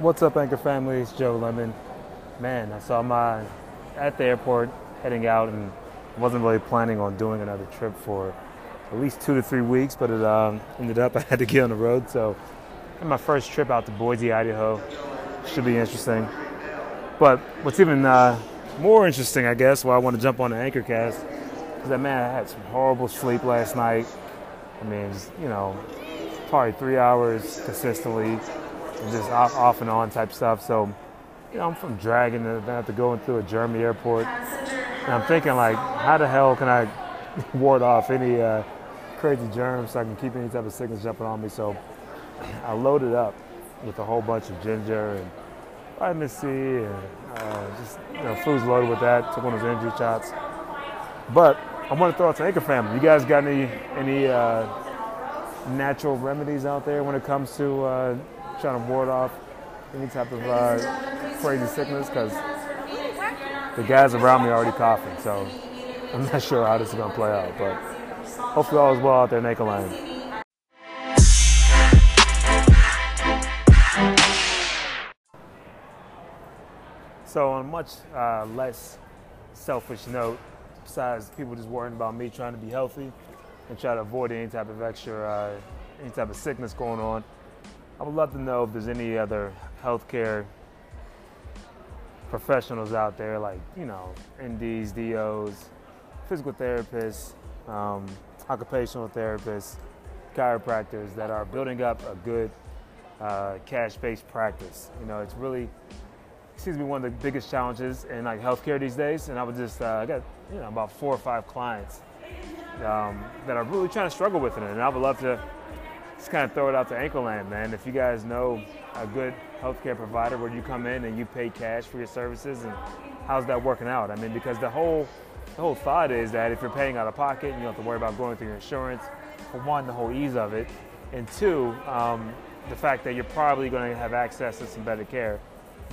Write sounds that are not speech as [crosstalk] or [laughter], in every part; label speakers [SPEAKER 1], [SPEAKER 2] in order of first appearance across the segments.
[SPEAKER 1] What's up, Anchor family? It's Joe Lemon. Man, I saw my at the airport heading out and wasn't really planning on doing another trip for at least two to three weeks, but it um, ended up [laughs] I had to get on the road. So, my first trip out to Boise, Idaho, should be interesting. But what's even uh, more interesting, I guess, why I want to jump on the Anchorcast, is that man, I had some horrible sleep last night. I mean, you know, probably three hours consistently, just off, off and on type stuff. So, you know, I'm from Dragon, and to go through a German airport, and I'm thinking like, how the hell can I [laughs] ward off any uh, crazy germs so I can keep any type of sickness jumping on me? So, I loaded up with a whole bunch of ginger and vitamin C, and uh, just you know, food's loaded with that. Took one of those energy shots, but I want to throw out to Anchor Family. You guys got any any uh, natural remedies out there when it comes to uh, trying to ward off any type of uh, crazy sickness? Because the guys around me are already coughing, so [laughs] I'm not sure how this is going to play out. But hopefully all is well out there in Anchor Land. So on a much uh, less selfish note, besides people just worrying about me trying to be healthy and try to avoid any type of extra, uh, any type of sickness going on, I would love to know if there's any other healthcare professionals out there, like you know, NDs, DOs, physical therapists, um, occupational therapists, chiropractors that are building up a good uh, cash-based practice. You know, it's really seems to be one of the biggest challenges in like healthcare these days. And I would just uh, I got you know about four or five clients um, that are really trying to struggle with it, and I would love to just kind of throw it out to Anchorland, man. If you guys know a good healthcare provider where you come in and you pay cash for your services, and how's that working out? I mean, because the whole the whole thought is that if you're paying out of pocket, and you don't have to worry about going through your insurance. For one, the whole ease of it, and two, um, the fact that you're probably going to have access to some better care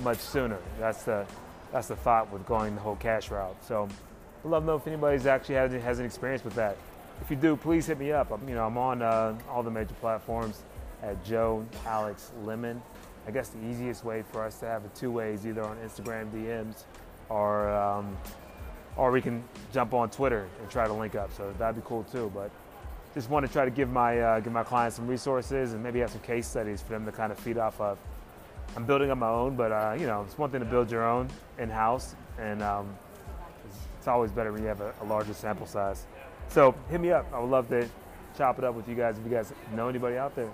[SPEAKER 1] much sooner. That's the that's the thought with going the whole cash route. So I'd love to know if anybody's actually has, has an experience with that. If you do, please hit me up. I'm, you know, I'm on uh, all the major platforms at Joe Alex Lemon. I guess the easiest way for us to have it two ways, either on Instagram DMs or um, or we can jump on Twitter and try to link up. So that'd be cool too. But just want to try to give my uh, give my clients some resources and maybe have some case studies for them to kind of feed off of. I'm building up my own, but uh, you know, it's one thing to build your own in house, and um, it's, it's, always better when you have a, a, larger sample size. So hit me up. I would love to chop it up with you guys if you guys know anybody out there.